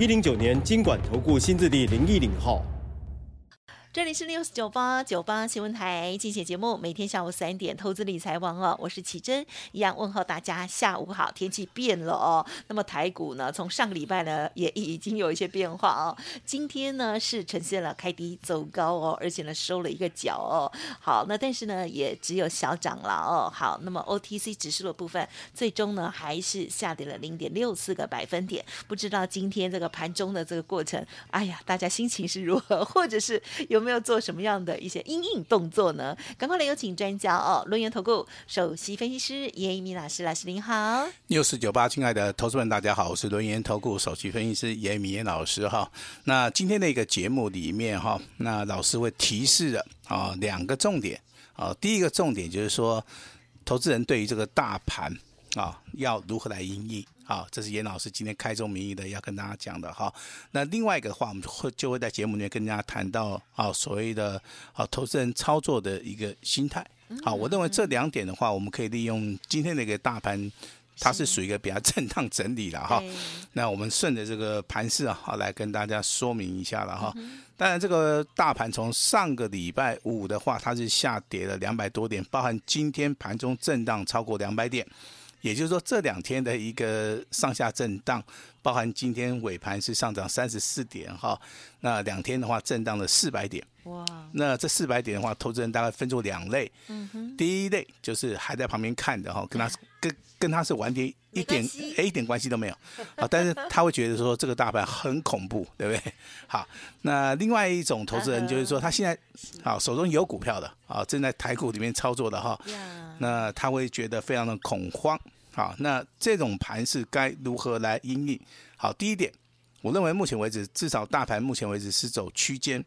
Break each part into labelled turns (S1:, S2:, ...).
S1: 一零九年金管投顾新字第零一零号。
S2: 这里是 News 九八九八新闻台，进行节目，每天下午三点，投资理财王哦，我是启珍，一样问候大家下午好。天气变了哦，那么台股呢，从上个礼拜呢，也已经有一些变化哦。今天呢是呈现了开低走高哦，而且呢收了一个脚哦。好，那但是呢也只有小涨了哦。好，那么 OTC 指数的部分，最终呢还是下跌了零点六四个百分点。不知道今天这个盘中的这个过程，哎呀，大家心情是如何，或者是有有没有？做什么样的一些因应动作呢？赶快来有请专家哦，轮研投顾首席分析师严一民老师，老师您好。
S3: 六四九八，亲爱的投资们，大家好，我是轮研投顾首席分析师严一民老师哈。那今天的一个节目里面哈，那老师会提示的啊两个重点啊，第一个重点就是说，投资人对于这个大盘啊要如何来因应。好，这是严老师今天开宗明义的要跟大家讲的哈。那另外一个的话，我们会就会在节目里面跟大家谈到啊，所谓的啊投资人操作的一个心态。好，我认为这两点的话，我们可以利用今天的一个大盘，它是属于一个比较震荡整理了哈。那我们顺着这个盘势啊，来跟大家说明一下了哈。当然，这个大盘从上个礼拜五的话，它是下跌了两百多点，包含今天盘中震荡超过两百点。也就是说，这两天的一个上下震荡，包含今天尾盘是上涨三十四点哈，那两天的话震荡了四百点。哇！那这四百点的话，投资人大概分作两类。嗯哼。第一类就是还在旁边看的哈，跟他跟跟他是完全一点哎一点关系都没有啊，但是他会觉得说这个大盘很恐怖，对不对？好，那另外一种投资人就是说他现在好手中有股票的啊，正在台股里面操作的哈。那他会觉得非常的恐慌，好，那这种盘是该如何来应应？好，第一点，我认为目前为止，至少大盘目前为止是走区间，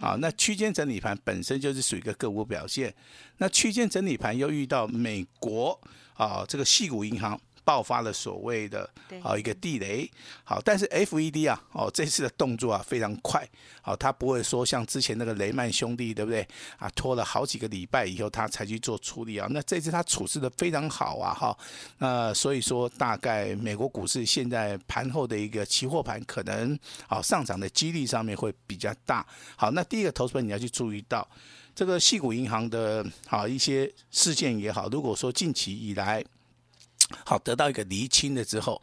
S3: 好，那区间整理盘本身就是属于一个个股表现，那区间整理盘又遇到美国啊这个系股银行。爆发了所谓的啊一个地雷，好，但是 FED 啊哦这次的动作啊非常快，好，他不会说像之前那个雷曼兄弟对不对？啊拖了好几个礼拜以后他才去做处理啊，那这次他处置的非常好啊哈，那所以说大概美国股市现在盘后的一个期货盘可能啊上涨的几率上面会比较大，好，那第一个投资人你要去注意到这个矽谷银行的啊一些事件也好，如果说近期以来。好，得到一个厘清了之后，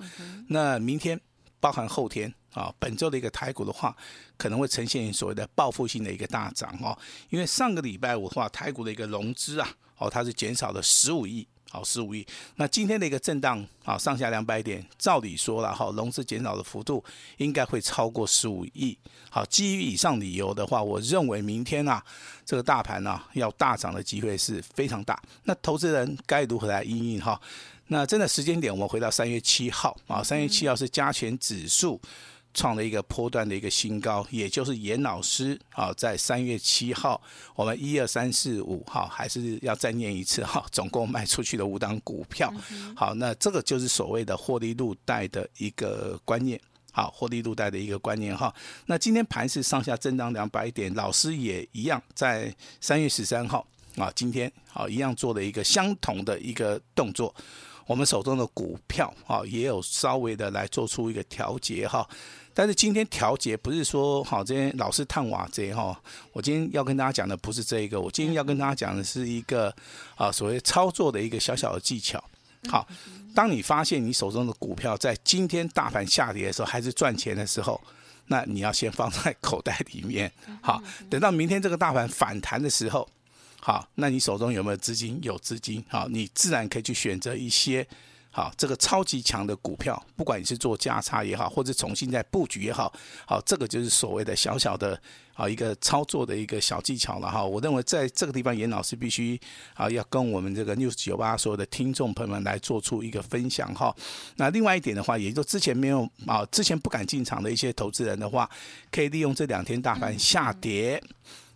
S3: 那明天包含后天啊，本周的一个台股的话，可能会呈现所谓的报复性的一个大涨哦。因为上个礼拜五的话，台股的一个融资啊，哦，它是减少了十五亿，好，十五亿。那今天的一个震荡啊，上下两百点，照理说了哈，融资减少的幅度应该会超过十五亿。好，基于以上理由的话，我认为明天啊，这个大盘啊要大涨的机会是非常大。那投资人该如何来应应哈？那真的时间点，我们回到三月七号啊，三月七号是加权指数创了一个波段的一个新高，也就是严老师啊，在三月七号，我们一二三四五哈，还是要再念一次哈，总共卖出去的五档股票，好，那这个就是所谓的获利入袋的一个观念，好，获利入袋的一个观念哈。那今天盘是上下震荡两百点，老师也一样，在三月十三号啊，今天好一样做了一个相同的一个动作。我们手中的股票啊，也有稍微的来做出一个调节哈，但是今天调节不是说好，这些老是探瓦贼哈。我今天要跟大家讲的不是这一个，我今天要跟大家讲的是一个啊所谓操作的一个小小的技巧。好，当你发现你手中的股票在今天大盘下跌的时候还是赚钱的时候，那你要先放在口袋里面。好，等到明天这个大盘反弹的时候。好，那你手中有没有资金？有资金，好，你自然可以去选择一些好，这个超级强的股票，不管你是做价差也好，或者重新再布局也好，好，这个就是所谓的小小的啊一个操作的一个小技巧了哈。我认为在这个地方，严老师必须啊要跟我们这个 News 九八所有的听众朋友们来做出一个分享哈。那另外一点的话，也就之前没有啊，之前不敢进场的一些投资人的话，可以利用这两天大盘下跌，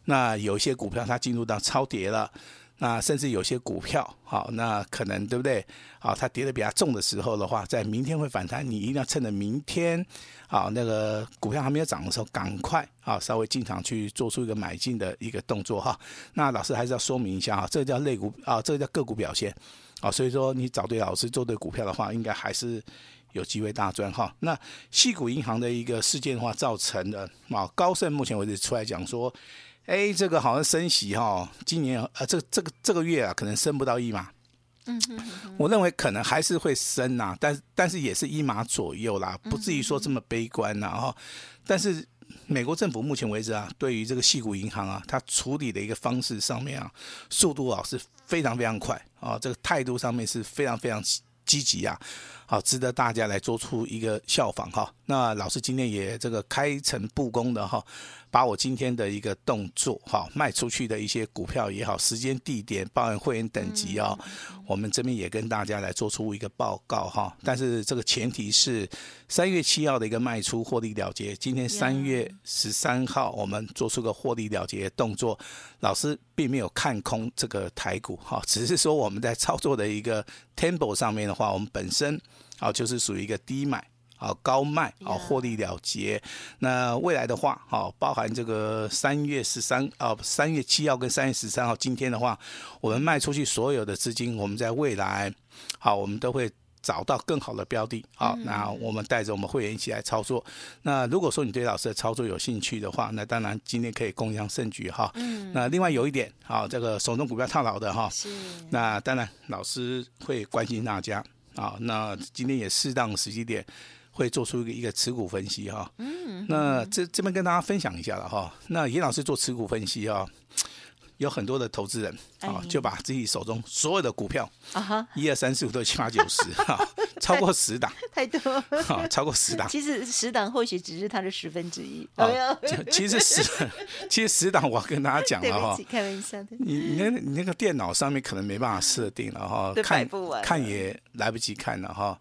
S3: 那有一些股票它进入到超跌了。那甚至有些股票，好，那可能对不对？好，它跌得比较重的时候的话，在明天会反弹，你一定要趁着明天，好，那个股票还没有涨的时候，赶快啊，稍微进场去做出一个买进的一个动作哈。那老师还是要说明一下哈，这个叫类股啊，这个叫个股表现啊，所以说你找对老师做对股票的话，应该还是有机会大赚哈。那矽谷银行的一个事件的话，造成的啊，高盛目前为止出来讲说。哎，这个好像升息哈、哦，今年呃，这个这个这个月啊，可能升不到一码。嗯哼哼哼，我认为可能还是会升呐、啊，但但是也是一码左右啦，不至于说这么悲观呐、啊、哈。但是美国政府目前为止啊，对于这个细谷银行啊，它处理的一个方式上面啊，速度啊是非常非常快啊，这个态度上面是非常非常积极啊。好，值得大家来做出一个效仿哈。那老师今天也这个开诚布公的哈，把我今天的一个动作哈，卖出去的一些股票也好，时间、地点、包含会员等级啊，我们这边也跟大家来做出一个报告哈。但是这个前提是三月七号的一个卖出获利了结，今天三月十三号我们做出个获利了结的动作，老师并没有看空这个台股哈，只是说我们在操作的一个 tempo 上面的话，我们本身。啊，就是属于一个低买，好高卖，啊获利了结。那未来的话，好包含这个三月十三啊，三月七号跟三月十三号，今天的话，我们卖出去所有的资金，我们在未来，好，我们都会找到更好的标的。好，那我们带着我们会员一起来操作。那如果说你对老师的操作有兴趣的话，那当然今天可以共襄盛举哈。嗯。那另外有一点，好，这个手中股票套牢的哈。是。那当然，老师会关心大家。啊，那今天也适当的时机点会做出一个一个持股分析哈。嗯，那这这边跟大家分享一下了哈。那严老师做持股分析啊，有很多的投资人啊，就把自己手中所有的股票啊哈，一二三四五六七八九十 哈，超过十档，
S2: 太 多，
S3: 啊，超过十档。
S2: 其实十档或许只是它的十分之一。
S3: 哦，其实十，其实十档我要跟大家讲了哈。
S2: 开玩笑的。
S3: 你你那你那个电脑上面可能没办法设定了哈，看看也来不及看了哈。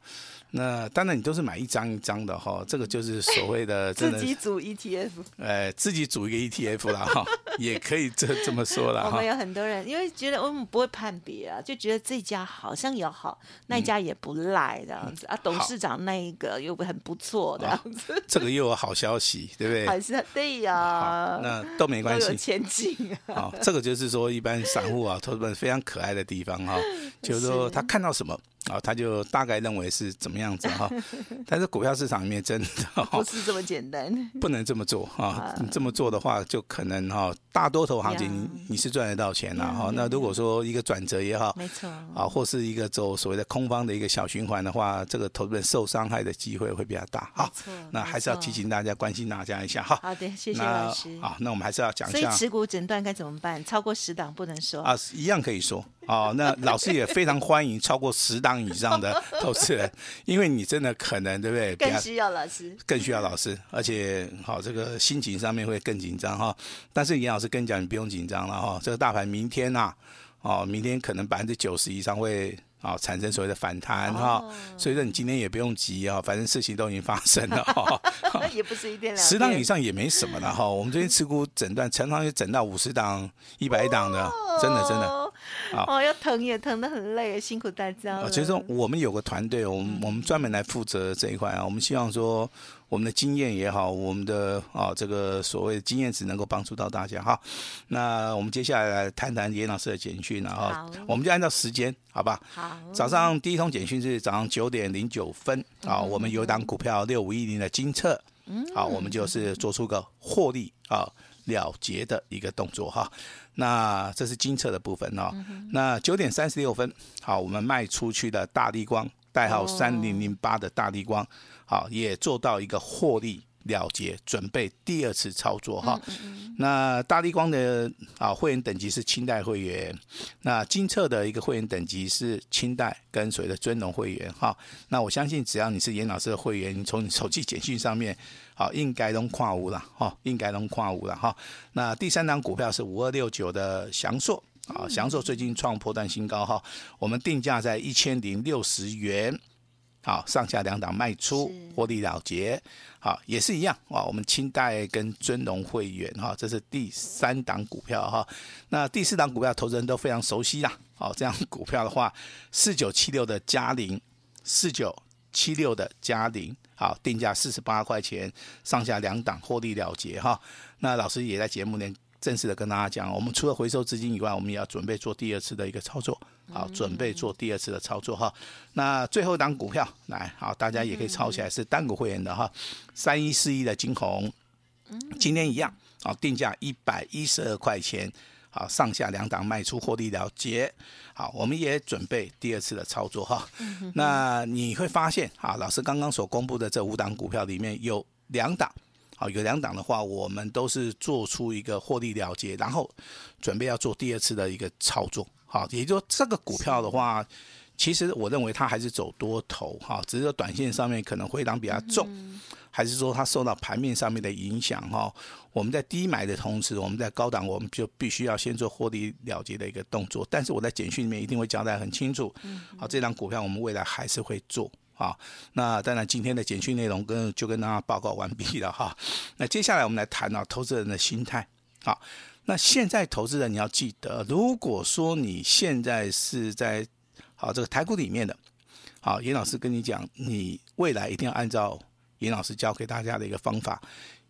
S3: 那当然，你都是买一张一张的哈，这个就是所谓的 真的
S2: 自己组 ETF，
S3: 呃，自己组一个 ETF 啦哈，也可以这这么说啦。
S2: 我们有很多人因为觉得我们不会判别啊，就觉得这家好像也好，那家也不赖这样子、嗯、啊，董事长那一个又很不错这样子。
S3: 这个又有好消息，对不对？
S2: 还 是对呀，
S3: 那都没关系，
S2: 有前景啊。
S3: 好，这个就是说一般散户啊，投资人非常可爱的地方哈，就是说他看到什么。啊、哦，他就大概认为是怎么样子哈，但是股票市场里面真的、哦、
S2: 不是这么简单，
S3: 不能这么做啊！你这么做的话，就可能哈、哦，大多头行情你，是赚得到钱了哈。那如果说一个转折也好，没错啊，或是一个走所谓的空方的一个小循环的话，这个投资人受伤害的机会会比较大。哈，那还是要提醒大家，关心大家一下哈。
S2: 好的，谢谢老师。
S3: 好，那我们还是要讲一下，所以
S2: 持股诊断该怎么办？超过十档不能说
S3: 啊，一样可以说。哦，那老师也非常欢迎超过十档以上的 投资人，因为你真的可能对不对？
S2: 更需要老师，
S3: 更需要老师，而且好、哦、这个心情上面会更紧张哈。但是严老师跟你讲，你不用紧张了哈、哦。这个大盘明天呐、啊，哦，明天可能百分之九十以上会。啊、哦，产生所谓的反弹哈、哦，所以说你今天也不用急啊、哦，反正事情都已经发生了哈。
S2: 也不是一天两，
S3: 十档以上也没什么了哈。我们最近持股诊断，常常也诊到五十档、一百档的，真的真的。
S2: 哦，要疼也疼得很累，辛苦大家了。
S3: 其实说我们有个团队，我们我们专门来负责这一块啊。我们希望说。我们的经验也好，我们的啊这个所谓的经验值能够帮助到大家哈。那我们接下来来谈谈严老师的简讯，然后我们就按照时间，好吧？好。早上第一通简讯是早上九点零九分啊，我们有一档股票六五一零的精测，好，我们就是做出个获利啊了结的一个动作哈。那这是精测的部分哦。那九点三十六分，好，我们卖出去的大力光，代号三零零八的大力光。好，也做到一个获利了结，准备第二次操作哈。那大立光的啊会员等级是清代会员，那金策的一个会员等级是清代跟随的尊荣会员哈。那我相信只要你是严老师的会员，你从你手机简讯上面好应该能跨五了哈，应该能跨五了哈。那第三档股票是五二六九的祥硕啊，祥硕最近创波段新高哈，我们定价在一千零六十元。好，上下两档卖出，获利了结。好，也是一样啊。我们清代跟尊龙会员哈，这是第三档股票哈。那第四档股票，投资人都非常熟悉啦。好，这样股票的话，四九七六的嘉陵，四九七六的嘉陵，好，定价四十八块钱，上下两档获利了结哈。那老师也在节目内。正式的跟大家讲，我们除了回收资金以外，我们也要准备做第二次的一个操作，好，准备做第二次的操作哈。那最后一档股票来，好，大家也可以抄起来，是单股会员的哈，三一四一的金红，今天一样，好，定价一百一十二块钱，好，上下两档卖出获利了结，好，我们也准备第二次的操作哈。那你会发现，啊，老师刚刚所公布的这五档股票里面有两档。好，有两档的话，我们都是做出一个获利了结，然后准备要做第二次的一个操作。好，也就是说这个股票的话，其实我认为它还是走多头哈，只是说短线上面可能回档比较重，还是说它受到盘面上面的影响哈。我们在低买的同时，我们在高档我们就必须要先做获利了结的一个动作。但是我在简讯里面一定会交代很清楚。好，这档股票我们未来还是会做。好，那当然今天的简讯内容跟就跟大家报告完毕了哈。那接下来我们来谈啊，投资人的心态。好，那现在投资人你要记得，如果说你现在是在好这个台股里面的，好，严老师跟你讲，你未来一定要按照严老师教给大家的一个方法。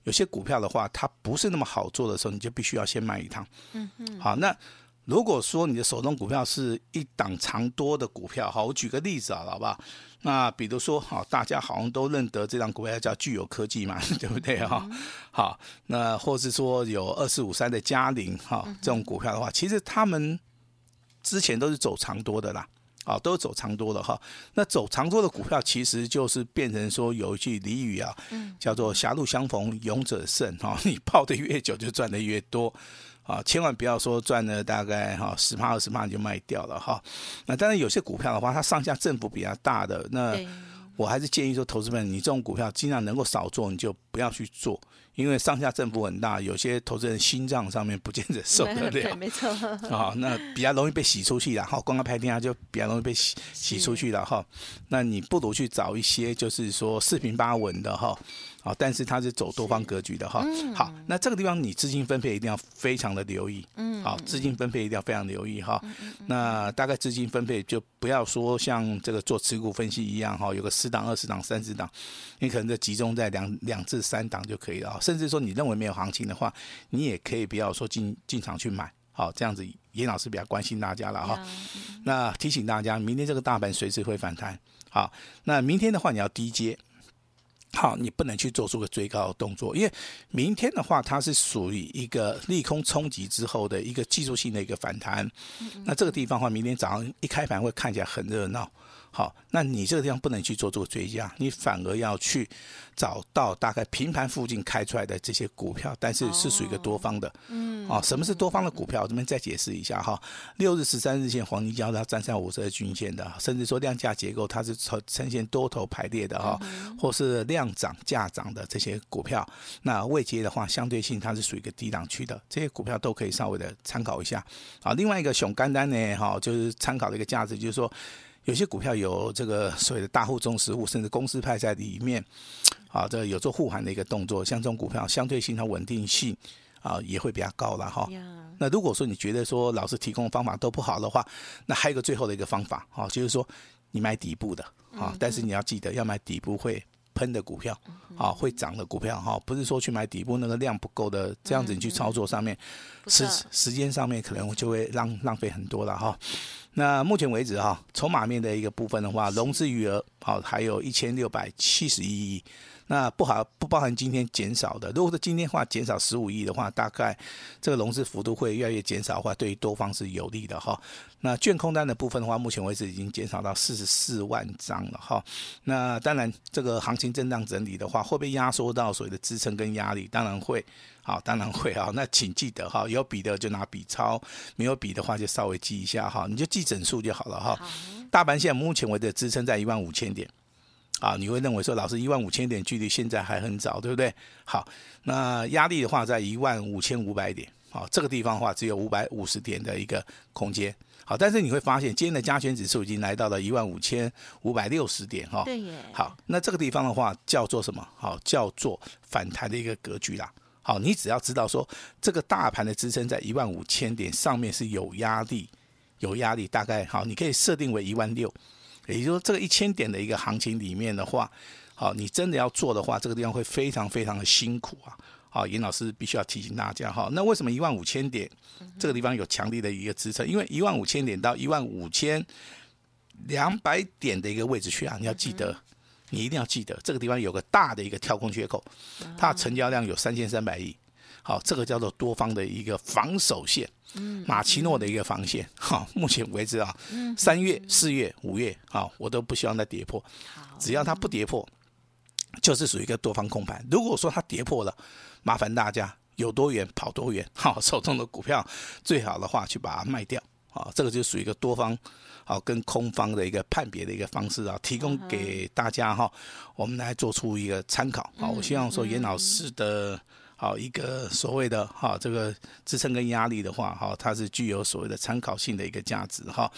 S3: 有些股票的话，它不是那么好做的时候，你就必须要先卖一趟。嗯嗯。好，那。如果说你的手中股票是一档长多的股票，好，我举个例子啊，好不好？那比如说，好，大家好像都认得这档股票叫具有科技嘛，对不对哈？好，那或是说有二四五三的嘉陵，哈，这种股票的话，其实他们之前都是走长多的啦，啊，都是走长多的哈。那走长多的股票，其实就是变成说有一句俚语啊，叫做“狭路相逢勇者胜”哈，你泡得越久，就赚得越多。啊，千万不要说赚了大概哈十趴二十趴你就卖掉了哈。那当然有些股票的话，它上下振幅比较大的，那我还是建议说，投资们你这种股票尽量能够少做，你就不要去做。因为上下振幅很大，有些投资人心脏上面不见得受得 了。对，
S2: 没错。
S3: 啊，那比较容易被洗出去了哈，光个拍天啊就比较容易被洗洗出去了哈。那你不如去找一些就是说四平八稳的哈，啊，但是它是走多方格局的哈。好，那这个地方你资金分配一定要非常的留意。嗯。好，资金分配一定要非常留意哈。那大概资金分配就不要说像这个做持股分析一样哈，有个十档、二十档、三十档，你可能就集中在两两至三档就可以了。甚至说你认为没有行情的话，你也可以不要说进进场去买，好，这样子严老师比较关心大家了哈。那提醒大家，明天这个大盘随时会反弹，好，那明天的话你要低接，好，你不能去做出个追高的动作，因为明天的话它是属于一个利空冲击之后的一个技术性的一个反弹，那这个地方的话，明天早上一开盘会看起来很热闹。好，那你这个地方不能去做这个追加，你反而要去找到大概平盘附近开出来的这些股票，但是是属于一个多方的。嗯，啊，什么是多方的股票？我这边再解释一下哈。六日、十三日线黄金交叉站上五十二均线的，甚至说量价结构它是呈呈现多头排列的哈，或是量涨价涨的这些股票，那未接的话相对性它是属于一个低档区的，这些股票都可以稍微的参考一下。啊，另外一个熊肝单呢，哈，就是参考的一个价值，就是说。有些股票有这个所谓的大户、中实户，甚至公司派在里面，啊，这个有做护盘的一个动作。像这种股票，相对性它稳定性啊也会比较高了哈。那如果说你觉得说老师提供的方法都不好的话，那还有一个最后的一个方法啊，就是说你买底部的啊，但是你要记得要买底部会喷的股票啊，会涨的股票哈，不是说去买底部那个量不够的，这样子你去操作上面时时间上面可能就会浪浪费很多了哈。那目前为止哈，筹码面的一个部分的话，融资余额好还有一千六百七十一亿，那不好不包含今天减少的。如果说今天话减少十五亿的话，大概这个融资幅度会越来越减少的话，对于多方是有利的哈。那券空单的部分的话，目前为止已经减少到四十四万张了哈。那当然，这个行情震荡整理的话，会不会压缩到所谓的支撑跟压力？当然会，好，当然会啊。那请记得哈，有笔的就拿笔抄，没有笔的话就稍微记一下哈，你就记整数就好了哈。大盘现在目前为止支撑在一万五千点。啊，你会认为说，老师一万五千点距离现在还很早，对不对？好，那压力的话在一万五千五百点，好，这个地方的话只有五百五十点的一个空间。好，但是你会发现今天的加权指数已经来到了一万五千五百六十点，哈。对耶。好，那这个地方的话叫做什么？好，叫做反弹的一个格局啦。好，你只要知道说这个大盘的支撑在一万五千点上面是有压力，有压力，大概好，你可以设定为一万六。也就是说，这个一千点的一个行情里面的话，好，你真的要做的话，这个地方会非常非常的辛苦啊！好，严老师必须要提醒大家哈。那为什么一万五千点这个地方有强力的一个支撑？因为一万五千点到一万五千两百点的一个位置去啊，你要记得，你一定要记得，这个地方有个大的一个跳空缺口，它的成交量有三千三百亿。好，这个叫做多方的一个防守线，马奇诺的一个防线。哈，目前为止啊，三月、四月、五月，啊，我都不希望它跌破。只要它不跌破，就是属于一个多方控盘。如果说它跌破了，麻烦大家有多远跑多远。好，手中的股票最好的话去把它卖掉。啊，这个就属于一个多方好跟空方的一个判别的一个方式啊，提供给大家哈，我们来做出一个参考。好，我希望说严老师的。好，一个所谓的哈，这个支撑跟压力的话，哈，它是具有所谓的参考性的一个价值哈。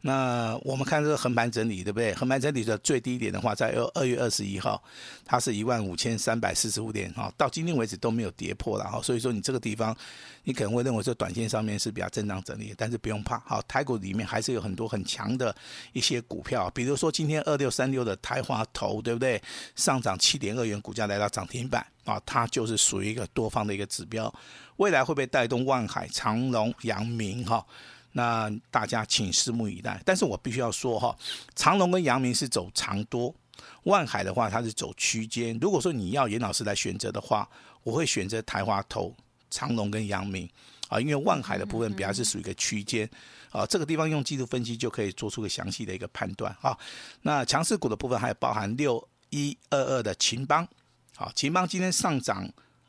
S3: 那我们看这个横盘整理，对不对？横盘整理的最低点的话，在二二月二十一号，它是一万五千三百四十五点哈，到今天为止都没有跌破了哈。所以说，你这个地方，你可能会认为说短线上面是比较震荡整理，但是不用怕，好，台股里面还是有很多很强的一些股票，比如说今天二六三六的台华投，对不对？上涨七点二元，股价来到涨停板。啊，它就是属于一个多方的一个指标，未来会不会带动万海、长隆、阳明？哈，那大家请拭目以待。但是我必须要说哈，长隆跟阳明是走长多，万海的话它是走区间。如果说你要严老师来选择的话，我会选择台华投、长隆跟阳明啊，因为万海的部分比较是属于一个区间啊，这个地方用技术分析就可以做出个详细的一个判断啊。那强势股的部分还有包含六一二二的秦邦。好，秦邦今天上涨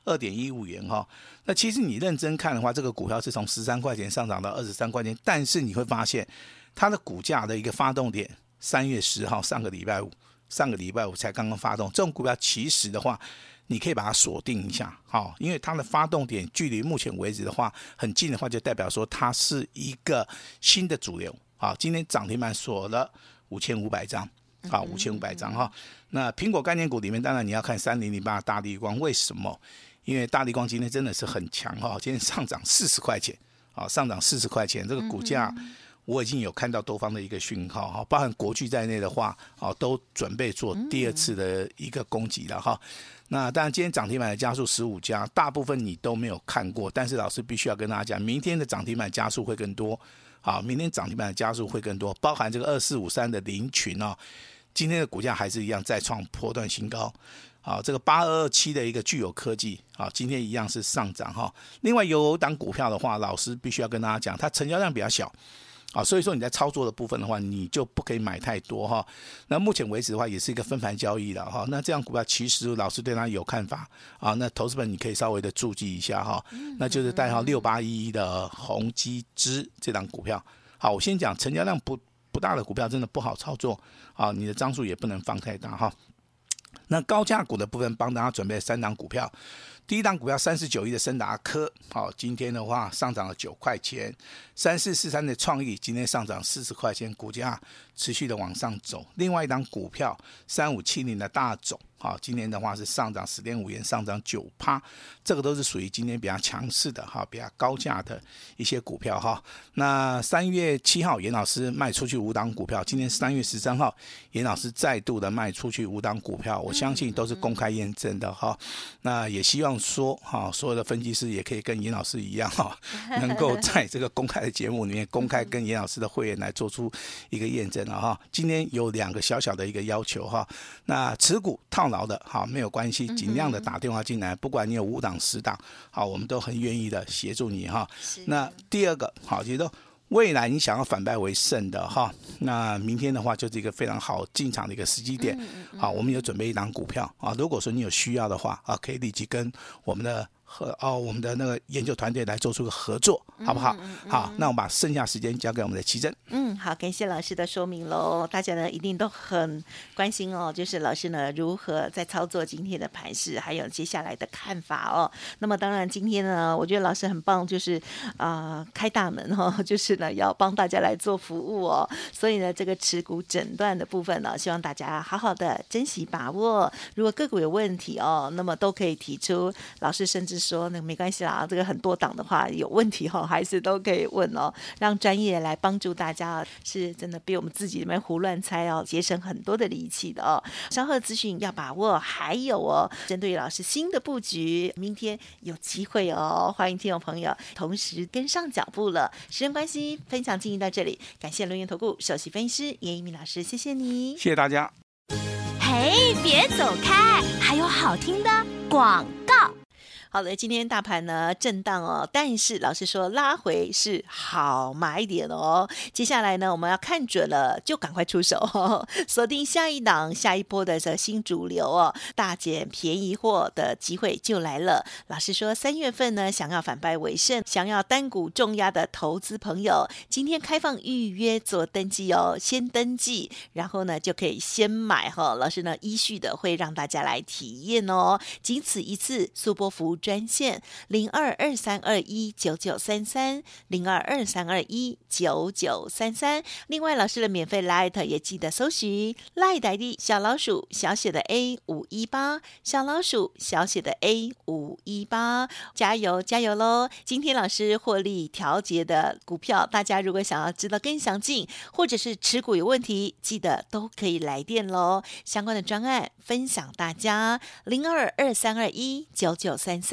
S3: 二点一五元哈，那其实你认真看的话，这个股票是从十三块钱上涨到二十三块钱，但是你会发现它的股价的一个发动点，三月十号上个礼拜五，上个礼拜五才刚刚发动，这种股票其实的话，你可以把它锁定一下，好，因为它的发动点距离目前为止的话很近的话，就代表说它是一个新的主流，好，今天涨停板锁了五千五百张。好，五千五百张哈。那苹果概念股里面，当然你要看三零零八大地光，为什么？因为大地光今天真的是很强哈，今天上涨四十块钱，啊，上涨四十块钱，这个股价我已经有看到多方的一个讯号哈，包含国巨在内的话，啊，都准备做第二次的一个攻击了哈。那当然，今天涨停板的加速十五家，大部分你都没有看过，但是老师必须要跟大家讲，明天的涨停板加速会更多，好，明天涨停板的加速会更多，包含这个二四五三的凌群哦。今天的股价还是一样再创波段新高，好，这个八二二七的一个具有科技，啊，今天一样是上涨哈。另外有档股票的话，老师必须要跟大家讲，它成交量比较小，啊，所以说你在操作的部分的话，你就不可以买太多哈。那目前为止的话，也是一个分盘交易的哈。那这样股票其实老师对它有看法啊。那投资本你可以稍微的注记一下哈，那就是代号六八一一的宏基资这档股票。好，我先讲成交量不。不大的股票真的不好操作啊，你的张数也不能放太大哈。那高价股的部分，帮大家准备三档股票。第一档股票三十九亿的升达科，好，今天的话上涨了九块钱。三四四三的创意今天上涨四十块钱，股价持续的往上走。另外一档股票三五七零的大种，好，今天的话是上涨十点五元，上涨九趴，这个都是属于今天比较强势的哈，比较高价的一些股票哈。那三月七号严老师卖出去五档股票，今天三月十三号严老师再度的卖出去五档股票，我相相信都是公开验证的哈。那也希望说哈，所有的分析师也可以跟严老师一样哈，能够在这个公开的节目里面公开跟严老师的会员来做出一个验证了哈。今天有两个小小的一个要求哈，那持股套牢的哈没有关系，尽量的打电话进来，不管你有五档十档，好，我们都很愿意的协助你哈。那第二个好，就是说。未来你想要反败为胜的哈，那明天的话就是一个非常好进场的一个时机点。好，我们有准备一档股票啊，如果说你有需要的话啊，可以立即跟我们的。和哦，我们的那个研究团队来做出个合作，好不好？嗯嗯、好，那我们把剩下时间交给我们的奇珍。
S2: 嗯，好，感谢老师的说明喽。大家呢一定都很关心哦，就是老师呢如何在操作今天的盘势，还有接下来的看法哦。那么当然今天呢，我觉得老师很棒，就是啊、呃、开大门哦，就是呢要帮大家来做服务哦。所以呢，这个持股诊断的部分呢，希望大家好好的珍惜把握。如果个股有问题哦，那么都可以提出，老师甚至。说那个没关系啦，这个很多档的话有问题哈，还是都可以问哦，让专业来帮助大家，是真的比我们自己里面胡乱猜哦，节省很多的力气的哦。稍后资讯要把握，还有哦，针对老师新的布局，明天有机会哦，欢迎听众朋友同时跟上脚步了。时间关系，分享进行到这里，感谢伦元投顾首席分析师严一鸣老师，谢谢你，
S3: 谢谢大家。
S4: 嘿，别走开，还有好听的广告。
S2: 好的，今天大盘呢震荡哦，但是老师说拉回是好买点哦。接下来呢，我们要看准了就赶快出手，哦，锁定下一档、下一波的这新主流哦，大减便宜货的机会就来了。老师说三月份呢，想要反败为胜，想要单股重压的投资朋友，今天开放预约做登记哦，先登记，然后呢就可以先买哈，哦。老师呢依序的会让大家来体验哦，仅此一次，速播服务。专线零二二三二一九九三三零二二三二一九九三三。另外，老师的免费 Light 也记得搜寻 Light ID 小老鼠小写的 A 五一八小老鼠小写的 A 五一八，加油加油喽！今天老师获利调节的股票，大家如果想要知道更详尽，或者是持股有问题，记得都可以来电喽。相关的专案分享大家零二二三二一九九三三。